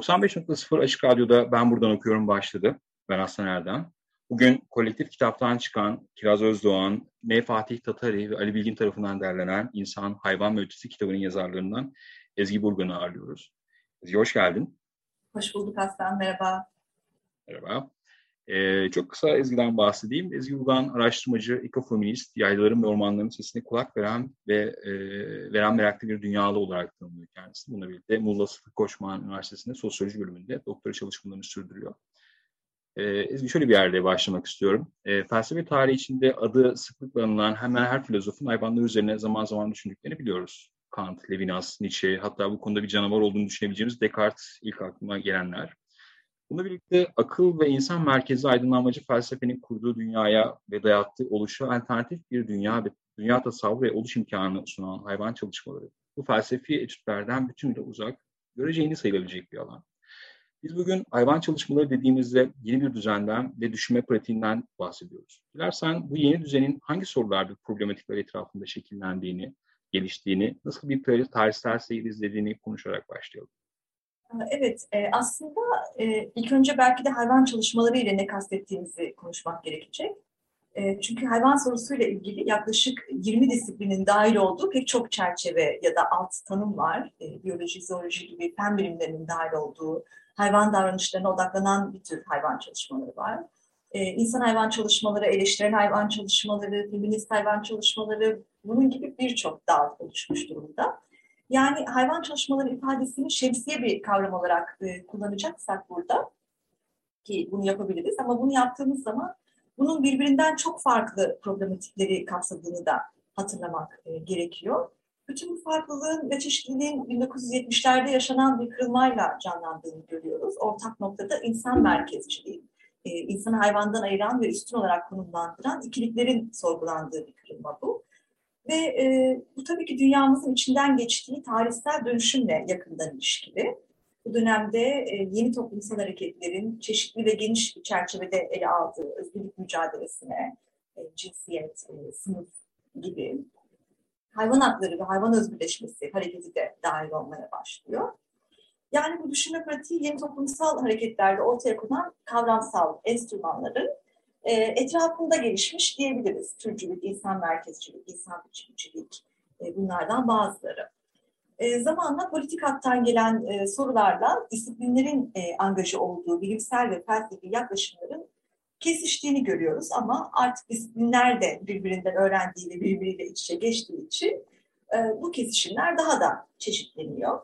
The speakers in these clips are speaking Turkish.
95.0 Açık Radyo'da Ben Buradan Okuyorum başladı. Ben Aslan Erdem. Bugün kolektif kitaptan çıkan Kiraz Özdoğan, M. Fatih Tatari ve Ali Bilgin tarafından derlenen İnsan, Hayvan ve Ötesi kitabının yazarlarından Ezgi Burgan'ı ağırlıyoruz. Ezgi hoş geldin. Hoş bulduk Aslan, merhaba. Merhaba. Ee, çok kısa Ezgi'den bahsedeyim. Ezgi Burgan araştırmacı, ekofeminist, yaylaların ve ormanların sesine kulak veren ve e, veren meraklı bir dünyalı olarak tanımlıyor kendisi. Bununla birlikte Muğla Sıtkı Koçman Üniversitesi'nde sosyoloji bölümünde doktora çalışmalarını sürdürüyor. Ee, Ezgi şöyle bir yerde başlamak istiyorum. Ee, felsefe tarihi içinde adı sıklıkla anılan hemen her filozofun hayvanlar üzerine zaman zaman düşündüklerini biliyoruz. Kant, Levinas, Nietzsche, hatta bu konuda bir canavar olduğunu düşünebileceğimiz Descartes ilk aklıma gelenler. Bununla birlikte akıl ve insan merkezi aydınlanmacı felsefenin kurduğu dünyaya ve dayattığı oluşa alternatif bir dünya ve dünya tasavvur ve oluş imkanı sunan hayvan çalışmaları. Bu felsefi etütlerden bütünüyle uzak, göreceğini sayılabilecek bir alan. Biz bugün hayvan çalışmaları dediğimizde yeni bir düzenden ve düşünme pratiğinden bahsediyoruz. Dilersen bu yeni düzenin hangi sorular problematikler etrafında şekillendiğini, geliştiğini, nasıl bir tarihsel seyir izlediğini konuşarak başlayalım. Evet, e, aslında e, ilk önce belki de hayvan çalışmaları ile ne kastettiğimizi konuşmak gerekecek. E, çünkü hayvan sorusuyla ilgili yaklaşık 20 disiplinin dahil olduğu pek çok çerçeve ya da alt tanım var. Biyoloji, zooloji gibi fen bilimlerinin dahil olduğu hayvan davranışlarına odaklanan bir tür hayvan çalışmaları var. İnsan hayvan çalışmaları, eleştiren hayvan çalışmaları, feminist hayvan çalışmaları bunun gibi birçok dal oluşmuş durumda. Yani hayvan çalışmaları ifadesini şemsiye bir kavram olarak e, kullanacaksak burada ki bunu yapabiliriz ama bunu yaptığımız zaman bunun birbirinden çok farklı problematikleri kapsadığını da hatırlamak e, gerekiyor. Bütün bu farklılığın ve çeşitliliğin 1970'lerde yaşanan bir kırılmayla canlandığını görüyoruz. Ortak noktada insan merkezciliği, e, insanı hayvandan ayıran ve üstün olarak konumlandıran ikiliklerin sorgulandığı bir kırılma bu. Ve e, bu tabii ki dünyamızın içinden geçtiği tarihsel dönüşümle yakından ilişkili. Bu dönemde e, yeni toplumsal hareketlerin çeşitli ve geniş bir çerçevede ele aldığı özgürlük mücadelesine, e, cinsiyet, e, sınıf gibi hayvan hakları ve hayvan özgürleşmesi hareketi de dahil olmaya başlıyor. Yani bu düşünme pratiği yeni toplumsal hareketlerde ortaya konan kavramsal enstrümanların e, etrafında gelişmiş diyebiliriz. Türcülük, insan merkezcilik, insan biçimcilik e, bunlardan bazıları. E, zamanla politik hattan gelen e, sorularla disiplinlerin e, angajı olduğu bilimsel ve felsefi yaklaşımların kesiştiğini görüyoruz ama artık disiplinler de birbirinden öğrendiği ve birbiriyle iç içe geçtiği için e, bu kesişimler daha da çeşitleniyor.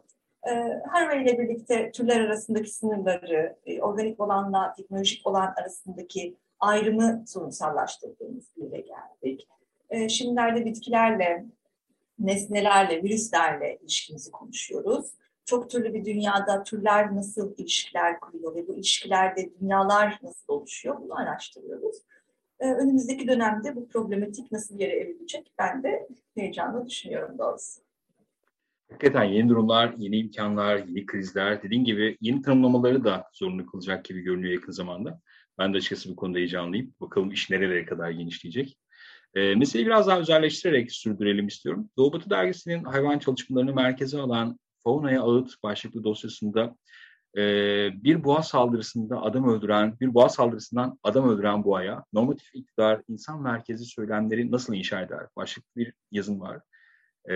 E, Harvey ile birlikte türler arasındaki sınırları, e, organik olanla teknolojik olan arasındaki ayrımı sorunsallaştırdığımız yere geldik. E, şimdilerde bitkilerle, nesnelerle, virüslerle ilişkimizi konuşuyoruz. Çok türlü bir dünyada türler nasıl ilişkiler kuruyor ve bu ilişkilerde dünyalar nasıl oluşuyor bunu araştırıyoruz. Ee, önümüzdeki dönemde bu problematik nasıl yere evrilecek ben de heyecanla düşünüyorum doğrusu. Hakikaten yeni durumlar, yeni imkanlar, yeni krizler, dediğin gibi yeni tanımlamaları da zorunlu kılacak gibi görünüyor yakın zamanda. Ben de açıkçası bu konuda heyecanlıyım. Bakalım iş nerelere kadar genişleyecek. E, meseleyi biraz daha özelleştirerek sürdürelim istiyorum. Doğu Batı Dergisi'nin hayvan çalışmalarını merkeze alan Fauna'ya Ağıt başlıklı dosyasında e, bir boğa saldırısında adam öldüren, bir boğa saldırısından adam öldüren boğaya normatif iktidar, insan merkezi söylemleri nasıl inşa eder? Başlıklı bir yazım var. E,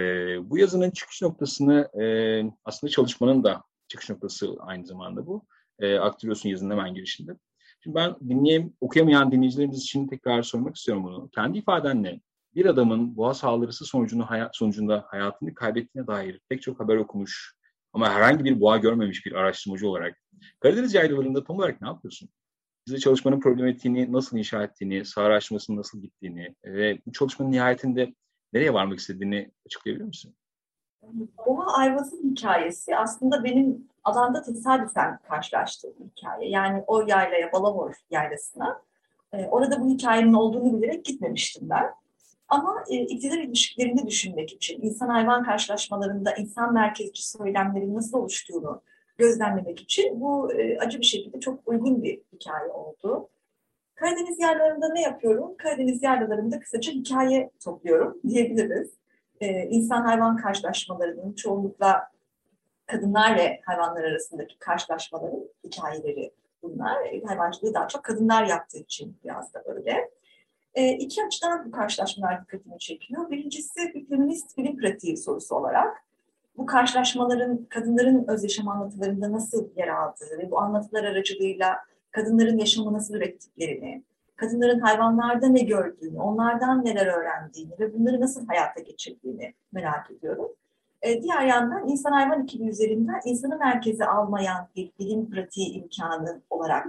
bu yazının çıkış noktasını e, aslında çalışmanın da çıkış noktası aynı zamanda bu. E, Aktivos'un yazının hemen girişinde. Şimdi ben dinleyem, okuyamayan dinleyicilerimiz için tekrar sormak istiyorum bunu. Kendi ifadenle bir adamın boğa saldırısı sonucunda, hayat, sonucunda hayatını kaybettiğine dair pek çok haber okumuş ama herhangi bir boğa görmemiş bir araştırmacı olarak Karadeniz yaylalarında tam olarak ne yapıyorsun? bize çalışmanın problematiğini nasıl inşa ettiğini, saha araştırmasının nasıl gittiğini ve bu çalışmanın nihayetinde nereye varmak istediğini açıklayabilir misin? Boğa Ayvaz'ın hikayesi aslında benim alanda tesadüfen karşılaştığım bir hikaye. Yani o yaylaya, Balamor yaylasına. E, orada bu hikayenin olduğunu bilerek gitmemiştim ben. Ama e, iktidar ilişkilerini düşünmek için, insan-hayvan karşılaşmalarında insan merkezci söylemlerin nasıl oluştuğunu gözlemlemek için bu e, acı bir şekilde çok uygun bir hikaye oldu. Karadeniz yerlerinde ne yapıyorum? Karadeniz yerlerinde kısaca hikaye topluyorum diyebiliriz. Ee, insan-hayvan karşılaşmalarının çoğunlukla kadınlar ve hayvanlar arasındaki karşılaşmaların hikayeleri bunlar. Hayvancılığı daha çok kadınlar yaptığı için biraz da böyle. E, iki açıdan bu karşılaşmalar dikkatimi çekiyor. Birincisi bir feminist bilim pratiği sorusu olarak bu karşılaşmaların kadınların öz yaşam anlatılarında nasıl yer aldığı ve bu anlatılar aracılığıyla kadınların yaşamı nasıl ürettiklerini, kadınların hayvanlarda ne gördüğünü, onlardan neler öğrendiğini ve bunları nasıl hayata geçirdiğini merak ediyorum. E, diğer yandan insan hayvan ikili üzerinden insanı merkeze almayan bir bilim pratiği imkanı olarak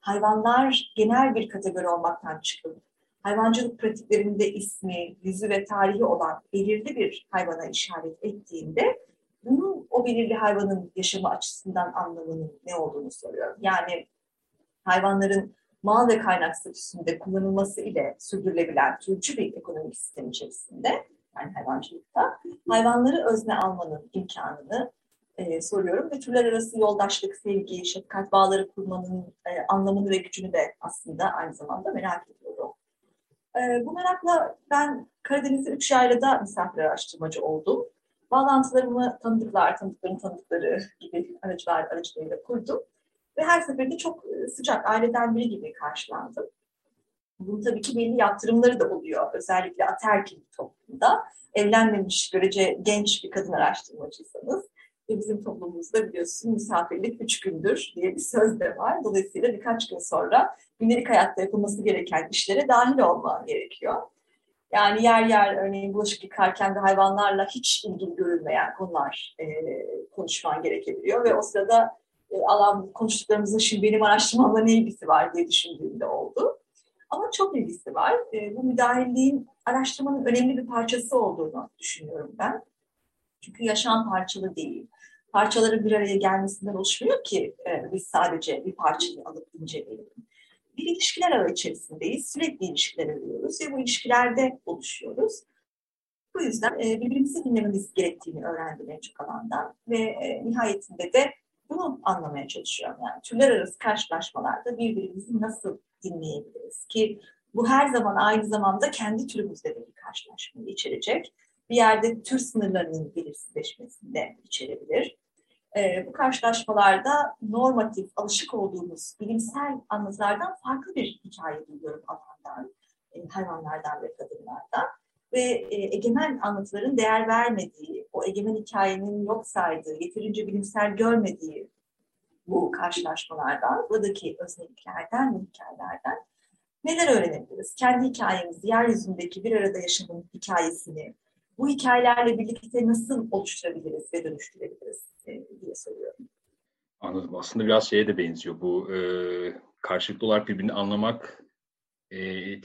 hayvanlar genel bir kategori olmaktan çıkıp hayvancılık pratiklerinde ismi, yüzü ve tarihi olan belirli bir hayvana işaret ettiğinde bunun o belirli hayvanın yaşamı açısından anlamının ne olduğunu soruyorum. Yani hayvanların mal ve kaynak statüsünde kullanılması ile sürdürülebilen türcü bir ekonomik sistem içerisinde yani hayvancılıkta hayvanları özne almanın imkanını e, soruyorum ve türler arası yoldaşlık, sevgi, şefkat bağları kurmanın e, anlamını ve gücünü de aslında aynı zamanda merak ediyorum. E, bu merakla ben Karadeniz'de üç yaylada misafir araştırmacı oldum. Bağlantılarımı tanıdıklar, tanıdıkların tanıdıkları gibi aracılar aracılığıyla kurdum. Ve her seferinde çok e, sıcak, aileden biri gibi karşılandım. Bunun tabii ki belli yaptırımları da oluyor. Özellikle aterkil toplumda. Evlenmemiş, görece genç bir kadın araştırmacıysanız ve bizim toplumumuzda biliyorsun misafirlik üç gündür diye bir söz de var. Dolayısıyla birkaç gün sonra gündelik hayatta yapılması gereken işlere dahil olman gerekiyor. Yani yer yer örneğin bulaşık yıkarken de hayvanlarla hiç ilgili görülmeyen konular e, konuşman gerekebiliyor ve o sırada e, alan konuştuklarımızın şimdi benim araştırmamla ne ilgisi var diye düşündüğümde oldu. Ama çok ilgisi var. E, bu müdahilliğin araştırmanın önemli bir parçası olduğunu düşünüyorum ben. Çünkü yaşam parçalı değil. Parçaların bir araya gelmesinden oluşmuyor ki e, biz sadece bir parçayı alıp inceleyelim. Bir ilişkiler ağı içerisindeyiz. Sürekli ilişkiler arıyoruz ve bu ilişkilerde oluşuyoruz. Bu yüzden e, birbirimizi dinlememiz gerektiğini öğrendim en çok alandan ve e, nihayetinde de bunu anlamaya çalışıyorum. Yani türler arası karşılaşmalarda birbirimizi nasıl dinleyebiliriz ki bu her zaman aynı zamanda kendi türümüzde de bir karşılaşmayı içerecek. Bir yerde tür sınırlarının belirsizleşmesini de içerebilir. E, bu karşılaşmalarda normatif, alışık olduğumuz bilimsel anlatılardan farklı bir hikaye duyuyorum alandan, e, hayvanlardan ve kadınlardan. Ve e, egemen anlatıların değer vermediği, o egemen hikayenin yok saydığı, yeterince bilimsel görmediği bu karşılaşmalardan, buradaki özelliklerden ve hikayelerden neler öğrenebiliriz? Kendi hikayemizi, yeryüzündeki bir arada yaşamın hikayesini, bu hikayelerle birlikte nasıl oluşturabiliriz ve dönüştürebiliriz e, diye soruyorum. Anladım. Aslında biraz şeye de benziyor. Bu e, karşılıklı olarak birbirini anlamak,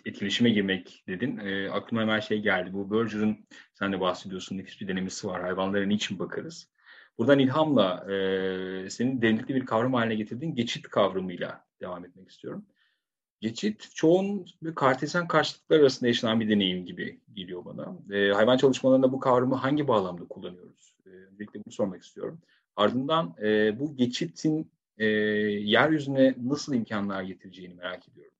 etkileşime girmek dedin. E, aklıma hemen şey geldi. Bu Berger'ın, sen de bahsediyorsun, nefis bir denemesi var. Hayvanlara niçin bakarız? Buradan ilhamla e, senin derinlikli bir kavram haline getirdiğin geçit kavramıyla devam etmek istiyorum. Geçit çoğun kartezyen karşılıklar arasında yaşanan bir deneyim gibi geliyor bana. E, hayvan çalışmalarında bu kavramı hangi bağlamda kullanıyoruz? E, öncelikle bunu sormak istiyorum. Ardından e, bu geçitin e, yeryüzüne nasıl imkanlar getireceğini merak ediyorum.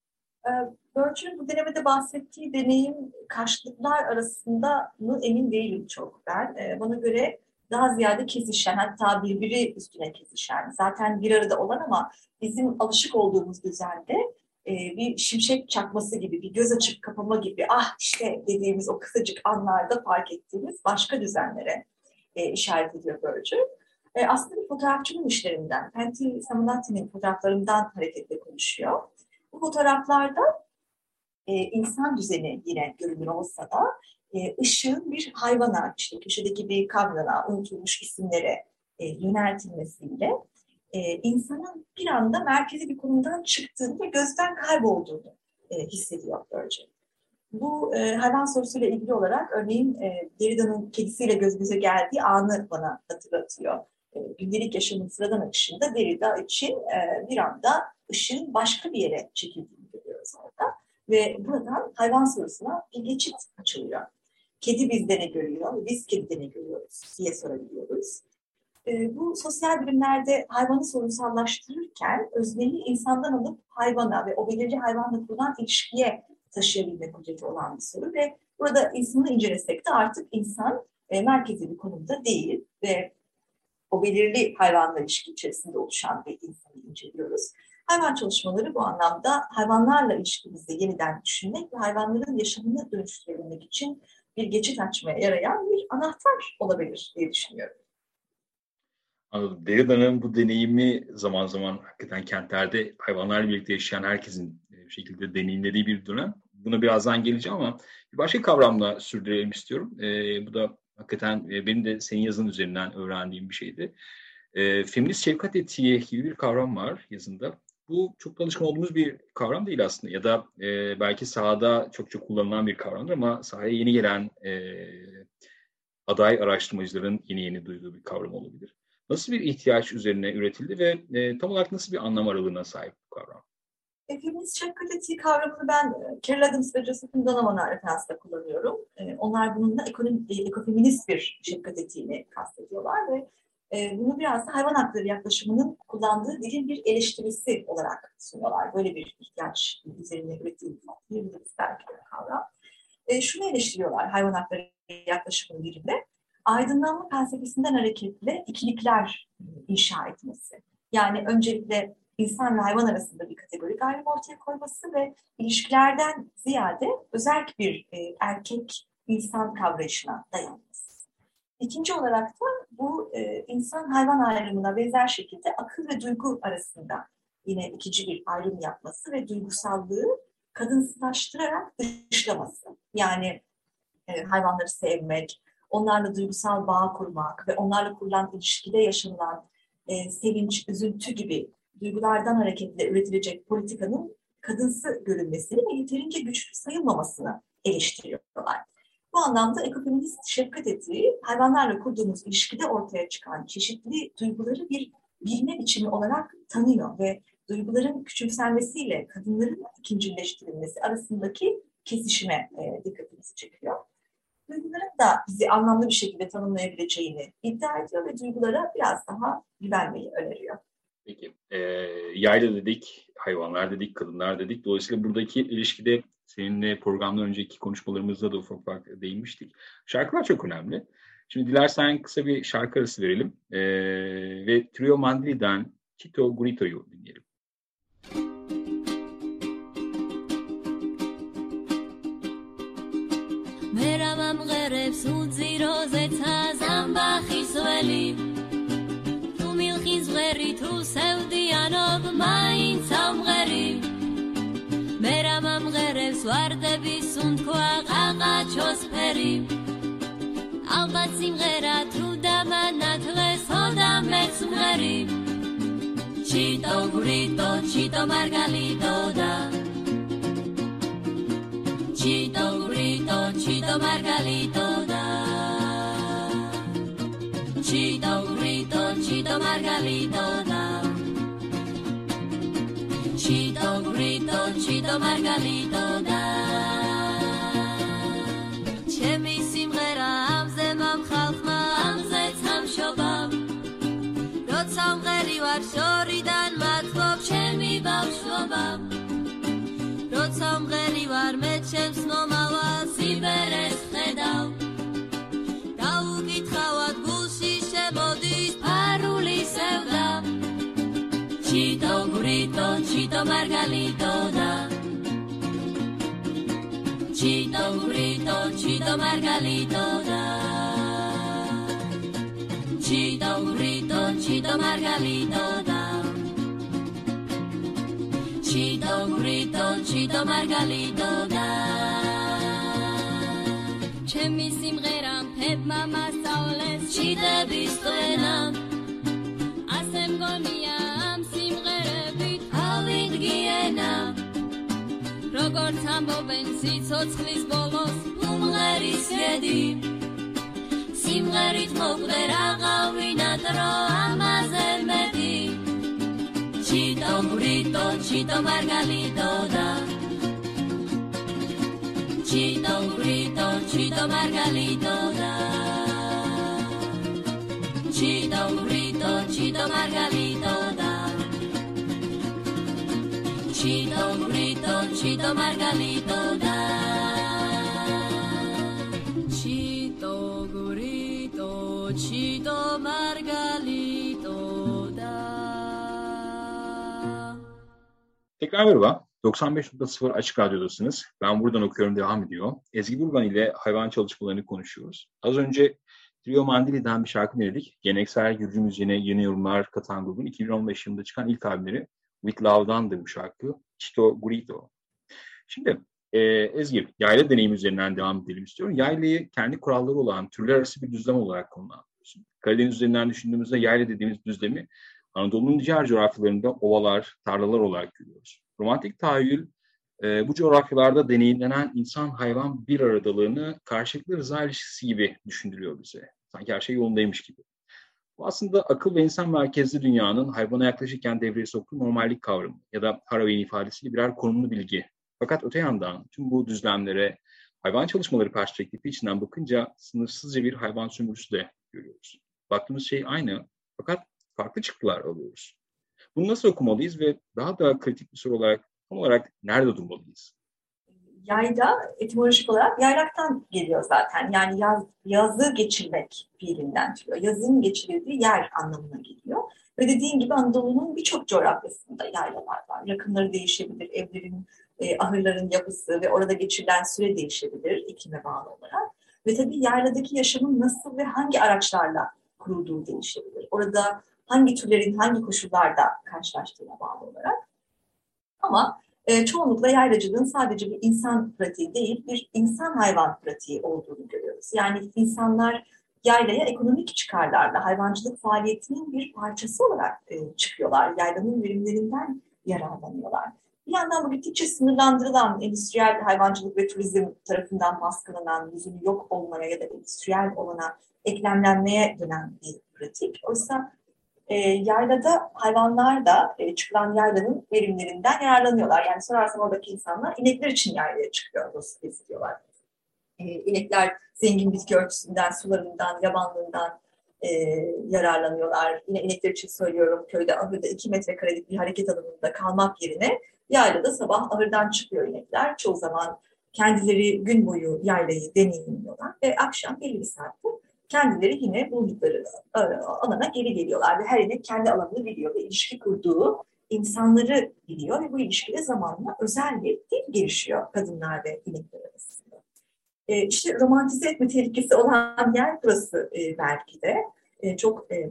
Birch'in bu denemede bahsettiği deneyim karşılıklar arasında mı emin değilim çok ben. E, bana göre daha ziyade kesişen hatta birbiri üstüne kesişen zaten bir arada olan ama bizim alışık olduğumuz düzende e, bir şimşek çakması gibi bir göz açıp kapama gibi ah işte dediğimiz o kısacık anlarda fark ettiğimiz başka düzenlere e, işaret ediyor Virgil. E, aslında bir fotoğrafçının işlerinden, Pentti Samanati'nin fotoğraflarından hareketle konuşuyor. Bu fotoğraflarda e, insan düzeni yine görünür olsa da e, ışığın bir hayvana, işte köşedeki bir kavrana, unutulmuş isimlere e, yöneltilmesiyle e, insanın bir anda merkezi bir konumdan çıktığını ve gözden kaybolduğunu e, hissediyor böylece. Bu e, hayvan sorusuyla ilgili olarak örneğin e, Derrida'nın kedisiyle göz geldiği anı bana hatırlatıyor. E, gündelik yaşamın sıradan akışında Derrida için e, bir anda ışığın başka bir yere çekildiğini görüyoruz orada. Ve buradan hayvan sorusuna bir geçit açılıyor. Kedi bizde ne görüyor, biz kedide ne görüyoruz diye sorabiliyoruz. E, bu sosyal bilimlerde hayvanı sorunsallaştırırken özlemi insandan alıp hayvana ve o belirli hayvanla kurulan ilişkiye taşıyabilme kudreti olan bir soru ve burada insanı incelesek de artık insan e, merkezi bir konumda değil ve o belirli hayvanla ilişki içerisinde oluşan bir insanı inceliyoruz. Hayvan çalışmaları bu anlamda hayvanlarla ilişkimizi yeniden düşünmek ve hayvanların yaşamını dönüştürebilmek için bir geçit açmaya yarayan bir anahtar olabilir diye düşünüyorum. Derrida'nın bu deneyimi zaman zaman hakikaten kentlerde hayvanlarla birlikte yaşayan herkesin e, bir şekilde deneyimlediği bir dönem. Buna birazdan geleceğim ama bir başka kavramla sürdürelim istiyorum. E, bu da hakikaten e, benim de senin yazın üzerinden öğrendiğim bir şeydi. E, feminist şefkat etiği gibi bir kavram var yazında. Bu çok alışkın olduğumuz bir kavram değil aslında ya da e, belki sahada çok çok kullanılan bir kavramdır ama sahaya yeni gelen e, aday araştırmacıların yeni yeni duyduğu bir kavram olabilir. Nasıl bir ihtiyaç üzerine üretildi ve e, tam olarak nasıl bir anlam aralığına sahip bu kavram? E, feminist şefkat etiği kavramını ben e, Carol Adams ve Josephine Donovan'a referansla kullanıyorum. E, onlar bununla ekonomi, e, ekofeminist bir şefkat etiğini kastediyorlar ve e, bunu biraz da hayvan hakları yaklaşımının kullandığı dilin bir eleştirisi olarak sunuyorlar. Böyle bir ihtiyaç üzerine üretildi diyebiliriz belki de kavram. E, şunu eleştiriyorlar hayvan hakları yaklaşımının birinde. Aydınlanma felsefesinden hareketle ikilikler inşa etmesi. Yani öncelikle insan ve hayvan arasında bir kategori ayrım ortaya koyması ve ilişkilerden ziyade özel bir e, erkek insan kavrayışına dayanması. İkinci olarak da bu e, insan hayvan ayrımına benzer şekilde akıl ve duygu arasında yine ikinci bir ayrım yapması ve duygusallığı kadınsılaştırarak dışlaması. Yani e, hayvanları sevmek, onlarla duygusal bağ kurmak ve onlarla kurulan ilişkide yaşanılan e, sevinç, üzüntü gibi duygulardan hareketle üretilecek politikanın kadınsı görünmesini ve yeterince güçlü sayılmamasını eleştiriyorlar. Bu anlamda ekofeminist şefkat etiği hayvanlarla kurduğumuz ilişkide ortaya çıkan çeşitli duyguları bir bilme biçimi olarak tanıyor ve duyguların küçümsenmesiyle kadınların ikincileştirilmesi arasındaki kesişime e, dikkatimizi çekiyor. Duyguların da bizi anlamlı bir şekilde tanımlayabileceğini iddia ediyor ve duygulara biraz daha güvenmeyi öneriyor. Peki. E, yayla dedik, hayvanlar dedik, kadınlar dedik. Dolayısıyla buradaki ilişkide seninle programdan önceki konuşmalarımızda da ufak ufak değinmiştik. Şarkılar çok önemli. Şimdi dilersen kısa bir şarkı arası verelim. E, ve Trio Mandri'den Chito Grito'yu dinleyelim. მერამამ ღერებს უძიროზე ცაზამ ბახის ველი ვარდების უნთქვა ყაყაჩოს ფერი ალბათ სიმღერა თუ დამანათლეს ჰოდა მეც მღერი ჩიტო გვრიტო ჩიტო მარგალიტო და ჩიტო გვრიტო ჩიტო მარგალიტო და ჩიტო გვრიტო ჩიტო მარგალიტო და Grito, chito, margalito, da. ჩემი სიმღერა ამზე მომხალხმა ამზე სამშობამ როცა მღერი ვარ შორიდან მათბობ ჩემი ბავშვობამ როცა მღერი ვარ მე ჩემს მომავალს იბერეს ხედავ Chito Margalitona. Chito burrito, chito Margalitona. Chito burrito, chito Margalitona. Chito burrito, chito Margalitona. ჩემი სიმღერა ფებმა მასწავლეს ჩიტების წვენა ასე მგონია როგორც ამბობენ სიცოცხლის ბოლოს ლუმღერის ხედი სიმღერით მოყვდე რაღავინადრო ამაზე მეტი. ჩიტო ბრიტო ჩიტო მარგალიტო და ჩიტო ბრიტო ჩიტო მარგალიტო და ჩიტო ბრიტო ჩიტო მარგალიტო chito margalito da Chito burrito, chito margalito da Tekrar merhaba. 95.0 Açık Radyo'dasınız. Ben buradan okuyorum devam ediyor. Ezgi Burgan ile hayvan çalışmalarını konuşuyoruz. Az önce Trio Mandili'den bir şarkı dinledik. Geleneksel Gürcü müziğine yeni yorumlar katan grubun 2015 yılında çıkan ilk albümleri With Love'dandı bu şarkı. Chito Gurito. Şimdi e, Ezgi, yayla deneyim üzerinden devam edelim istiyorum. Yaylayı kendi kuralları olan türler arası bir düzlem olarak konumlandırıyorsun. Karadeniz üzerinden düşündüğümüzde yayla dediğimiz düzlemi Anadolu'nun diğer coğrafyalarında ovalar, tarlalar olarak görüyoruz. Romantik tahayyül e, bu coğrafyalarda deneyimlenen insan-hayvan bir aradalığını karşılıklı rıza ilişkisi gibi düşündürüyor bize. Sanki her şey yolundaymış gibi. Bu aslında akıl ve insan merkezli dünyanın hayvana yaklaşırken devreye soktuğu normallik kavramı ya da Haraway'in ifadesiyle birer konumlu bilgi. Fakat öte yandan tüm bu düzlemlere hayvan çalışmaları perspektifi içinden bakınca sınırsızca bir hayvan sömürüsü de görüyoruz. Baktığımız şey aynı fakat farklı çıktılar alıyoruz. Bunu nasıl okumalıyız ve daha da kritik bir soru olarak tam olarak nerede durmalıyız? Yayda etimolojik olarak yayraktan geliyor zaten. Yani yaz, yazı geçirmek fiilinden çıkıyor. Yazın geçirildiği yer anlamına geliyor. Ve dediğim gibi Anadolu'nun birçok coğrafyasında yaylalar var. Yakınları değişebilir, evlerin, e, ahırların yapısı ve orada geçirilen süre değişebilir iklime bağlı olarak. Ve tabii yayladaki yaşamın nasıl ve hangi araçlarla kurulduğu değişebilir. Orada hangi türlerin hangi koşullarda karşılaştığına bağlı olarak. Ama e, çoğunlukla yaylacılığın sadece bir insan pratiği değil, bir insan-hayvan pratiği olduğunu görüyoruz. Yani insanlar yaylaya ekonomik çıkarlarla hayvancılık faaliyetinin bir parçası olarak e, çıkıyorlar. Yaylanın verimlerinden yararlanıyorlar. Bir yandan bu gittikçe sınırlandırılan endüstriyel hayvancılık ve turizm tarafından baskılanan, yüzünü yok olmaya ya da endüstriyel olana eklemlenmeye dönen bir pratik. Oysa e, yaylada hayvanlar da e, çıkılan yaylanın verimlerinden yararlanıyorlar. Yani sorarsan oradaki insanlar inekler için yaylaya çıkıyor, dostu istiyorlar. E, inekler zengin bitki örtüsünden, sularından, yabanlığından e, yararlanıyorlar. Yine inekler için söylüyorum köyde ahırda iki metrekarelik bir hareket alanında kalmak yerine yaylada sabah ahırdan çıkıyor inekler. Çoğu zaman kendileri gün boyu yaylayı deneyimliyorlar ve akşam belli bir saatte kendileri yine buldukları e, alana geri geliyorlar ve her inek kendi alanını biliyor ve ilişki kurduğu insanları biliyor ve bu ilişkide zamanla özel bir dil gelişiyor kadınlar ve inekler arasında. E, işte romantize etme tehlikesi olan yer burası e, belki de. E, çok e,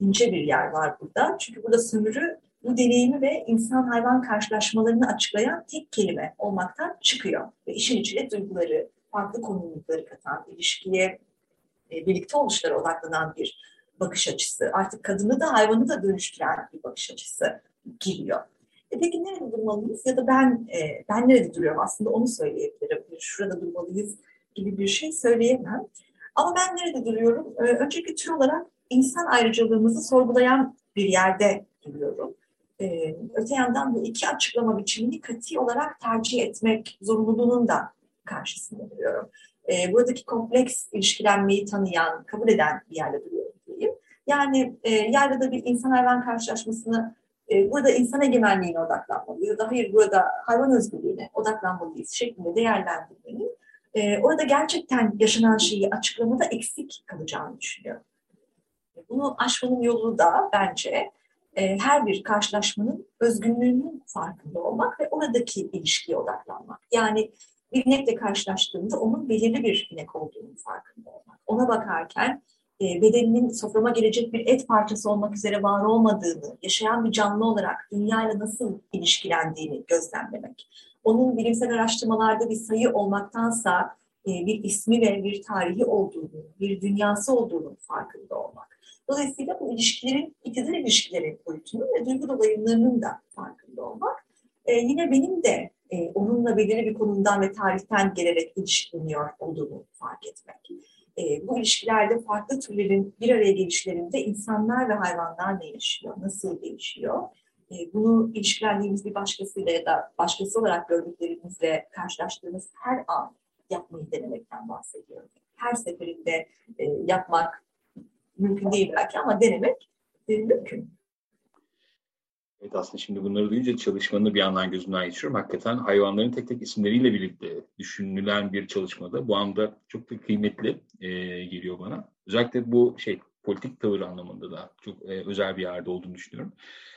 ince bir yer var burada. Çünkü burada sömürü bu deneyimi ve insan-hayvan karşılaşmalarını açıklayan tek kelime olmaktan çıkıyor. Ve işin içine duyguları, farklı konumlulukları katan, ilişkiye e, birlikte oluşlara odaklanan bir bakış açısı. Artık kadını da hayvanı da dönüştüren bir bakış açısı giriyor. E peki nerede durmalıyız ya da ben e, ben nerede duruyorum aslında onu söyleyebilirim. Şurada durmalıyız gibi bir şey söyleyemem. Ama ben nerede duruyorum? E, öncelikle tür olarak insan ayrıcalığımızı sorgulayan bir yerde duruyorum. E, öte yandan bu iki açıklama biçimini kati olarak tercih etmek zorunluluğunun da karşısında duruyorum e, buradaki kompleks ilişkilenmeyi tanıyan, kabul eden bir yerde duruyorum diyeyim. Yani e, yerde de bir insan hayvan karşılaşmasını e, burada insan egemenliğine odaklanmalıyız hayır burada hayvan özgürlüğüne odaklanmalıyız şeklinde değerlendirmenin e, orada gerçekten yaşanan şeyi açıklamada eksik kalacağını düşünüyorum. Bunu aşmanın yolu da bence e, her bir karşılaşmanın özgünlüğünün farkında olmak ve oradaki ilişkiye odaklanmak. Yani bir inekle karşılaştığımda onun belirli bir inek olduğunu farkında olmak. Ona bakarken e, bedeninin soframa gelecek bir et parçası olmak üzere var olmadığını, yaşayan bir canlı olarak dünyayla nasıl ilişkilendiğini gözlemlemek. Onun bilimsel araştırmalarda bir sayı olmaktansa e, bir ismi ve bir tarihi olduğunu, bir dünyası olduğunu farkında olmak. Dolayısıyla bu ilişkilerin, iktidar ilişkileri boyutunun ve duygu dolayımlarının da farkında olmak. E, yine benim de e, onunla belirli bir konumdan ve tarihten gelerek ilişkileniyor olduğunu fark etmek. E, bu ilişkilerde farklı türlerin bir araya gelişlerinde insanlar ve hayvanlar ne yaşıyor, nasıl değişiyor? E, bunu ilişkilendiğimiz bir başkasıyla ya da başkası olarak gördüklerimizle karşılaştığımız her an yapmayı denemekten bahsediyorum. Her seferinde e, yapmak mümkün değil belki ama denemek mümkün. Evet aslında şimdi bunları duyunca çalışmanı bir yandan gözümden geçiriyorum. Hakikaten hayvanların tek tek isimleriyle birlikte düşünülen bir çalışmada bu anda çok da kıymetli e, geliyor bana. Özellikle bu şey politik tavır anlamında da çok e, özel bir yerde olduğunu düşünüyorum.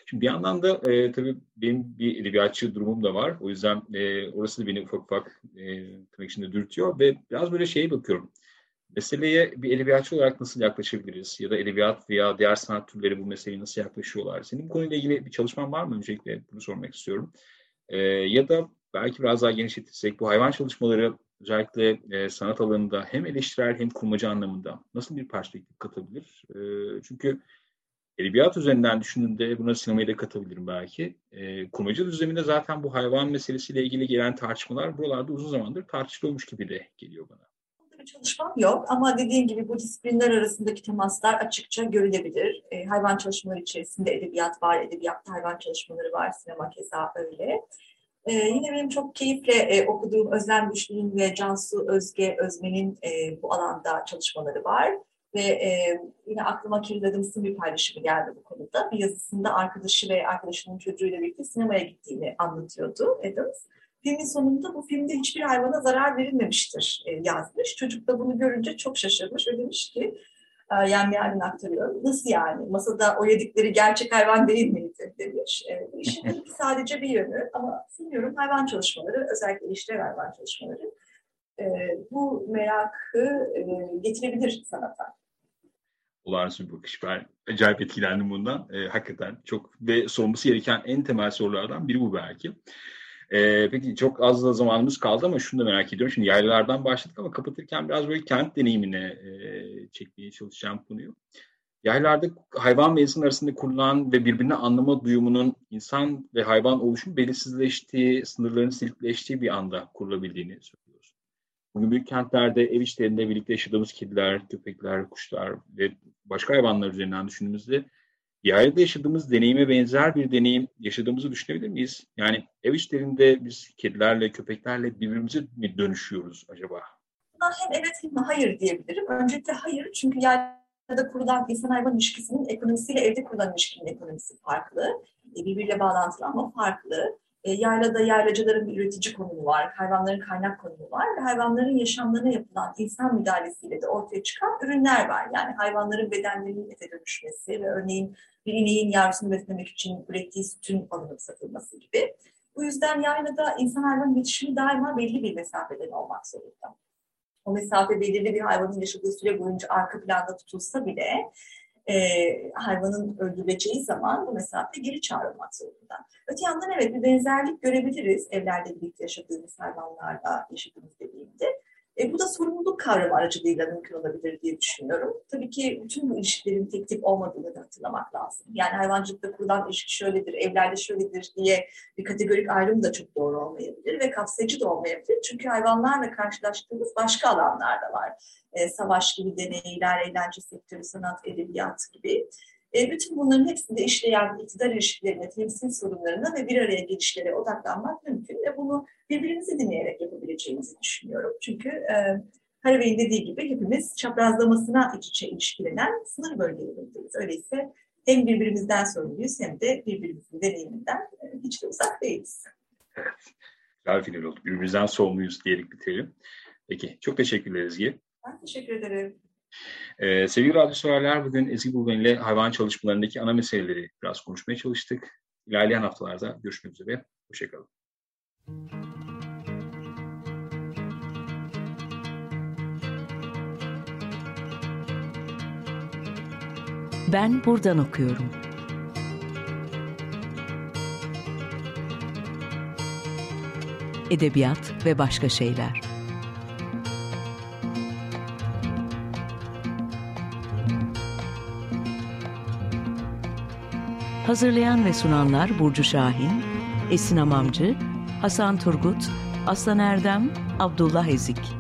Şimdi bir yandan da e, tabii benim bir edebiyatçı durumum da var. O yüzden e, orası da beni ufak ufak e, tırnak içinde dürtüyor ve biraz böyle şeye bakıyorum meseleye bir edebiyatçı olarak nasıl yaklaşabiliriz? Ya da edebiyat veya diğer sanat türleri bu meseleye nasıl yaklaşıyorlar? Senin bu konuyla ilgili bir çalışman var mı? Öncelikle bunu sormak istiyorum. Ee, ya da belki biraz daha genişletirsek bu hayvan çalışmaları özellikle e, sanat alanında hem eleştirel hem kurmacı anlamında nasıl bir perspektif katabilir? E, çünkü edebiyat üzerinden düşündüğümde buna sinemayı da katabilirim belki. E, kurmacı düzleminde zaten bu hayvan meselesiyle ilgili gelen tartışmalar buralarda uzun zamandır tartışılıyormuş gibi de geliyor bana bir çalışmam yok ama dediğim gibi bu disiplinler arasındaki temaslar açıkça görülebilir. E, hayvan çalışmaları içerisinde edebiyat var, edebiyatta hayvan çalışmaları var, sinema keza öyle. E, yine benim çok keyifle e, okuduğum Özlem Güçlü'nün ve Cansu Özge Özmen'in e, bu alanda çalışmaları var. Ve e, yine aklıma Kiril bir paylaşımı geldi bu konuda. Bir yazısında arkadaşı ve arkadaşının çocuğuyla birlikte sinemaya gittiğini anlatıyordu Adams. Filmin sonunda bu filmde hiçbir hayvana zarar verilmemiştir e, yazmış. Çocuk da bunu görünce çok şaşırmış ve demiş ki yani yarın aktarıyorum. Nasıl yani? Masada o yedikleri gerçek hayvan değil miydi demiş. E, işin sadece bir yönü ama sanıyorum hayvan çalışmaları, özellikle ilişkiler hayvan çalışmaları e, bu merakı e, getirebilir sanata. Olağanüstü bir bakış. Ben acayip etkilendim bundan. E, hakikaten çok ve sorulması gereken en temel sorulardan biri bu belki. Ee, peki çok az da zamanımız kaldı ama şunu da merak ediyorum. Şimdi yaylalardan başladık ama kapatırken biraz böyle kent deneyimine e, çekmeye çalışacağım konuyu. Yaylarda hayvan ve insan arasında kurulan ve birbirini anlama duyumunun insan ve hayvan oluşum belirsizleştiği, sınırların silikleştiği bir anda kurulabildiğini söylüyoruz. Bugün büyük kentlerde ev içlerinde birlikte yaşadığımız kediler, köpekler, kuşlar ve başka hayvanlar üzerinden düşündüğümüzde Yaylada yaşadığımız deneyime benzer bir deneyim yaşadığımızı düşünebilir miyiz? Yani ev içlerinde biz kedilerle, köpeklerle birbirimize mi dönüşüyoruz acaba? Hem evet hem hayır diyebilirim. Öncelikle hayır çünkü yaylada kurulan insan hayvan ilişkisinin ekonomisiyle evde kurulan ilişkinin ekonomisi farklı. E, birbiriyle bağlantılı ama farklı. E, yaylada yaylacıların bir üretici konumu var, hayvanların kaynak konumu var ve hayvanların yaşamlarına yapılan insan müdahalesiyle de ortaya çıkan ürünler var. Yani hayvanların bedenlerinin ete dönüşmesi ve örneğin bir ineğin yavrusunu beslemek için ürettiği sütün alınıp satılması gibi. Bu yüzden yaylada insan hayvan iletişimi daima belli bir mesafeden olmak zorunda. O mesafe belirli bir hayvanın yaşadığı süre boyunca arka planda tutulsa bile e, hayvanın öldürüleceği zaman bu mesafe geri çağrılmak zorunda. Öte yandan evet bir benzerlik görebiliriz evlerde birlikte yaşadığımız hayvanlarla yaşadığımız dediğimde. E, bu da sorumluluk kavramı aracılığıyla mümkün olabilir diye düşünüyorum. Tabii ki bütün bu ilişkilerin tek tip olmadığını da hatırlamak lazım. Yani hayvancılıkta kurulan ilişki şöyledir, evlerde şöyledir diye bir kategorik ayrım da çok doğru olmayabilir ve kapsayıcı da olmayabilir. Çünkü hayvanlarla karşılaştığımız başka alanlar da var. E, savaş gibi deneyler, eğlence sektörü, sanat, edebiyat gibi. E, bütün bunların hepsinde işleyen iktidar ilişkilerine, temsil sorunlarına ve bir araya gelişlere odaklanmak mümkün ve bunu birbirimizi dinleyerek yapabileceğimizi düşünüyorum. Çünkü e, Haraway'in dediği gibi hepimiz çaprazlamasına iç içe ilişkilenen sınır bölgelerindeyiz. Öyleyse hem birbirimizden sorumluyuz hem de birbirimizin deneyiminden e, hiç de uzak değiliz. Evet, güzel final oldu. Birbirimizden sorumluyuz diyerek bitirelim. Peki, çok teşekkürler Ezgi. Ben teşekkür ederim. Ee, sevgili radyo severler, bugün Ezgi Bulgan ile hayvan çalışmalarındaki ana meseleleri biraz konuşmaya çalıştık. İlerleyen haftalarda görüşmek üzere. Hoşçakalın. Ben buradan okuyorum. Edebiyat ve başka şeyler. Hazırlayan ve sunanlar Burcu Şahin, Esin Amamcı, Hasan Turgut, Aslan Erdem, Abdullah Ezik.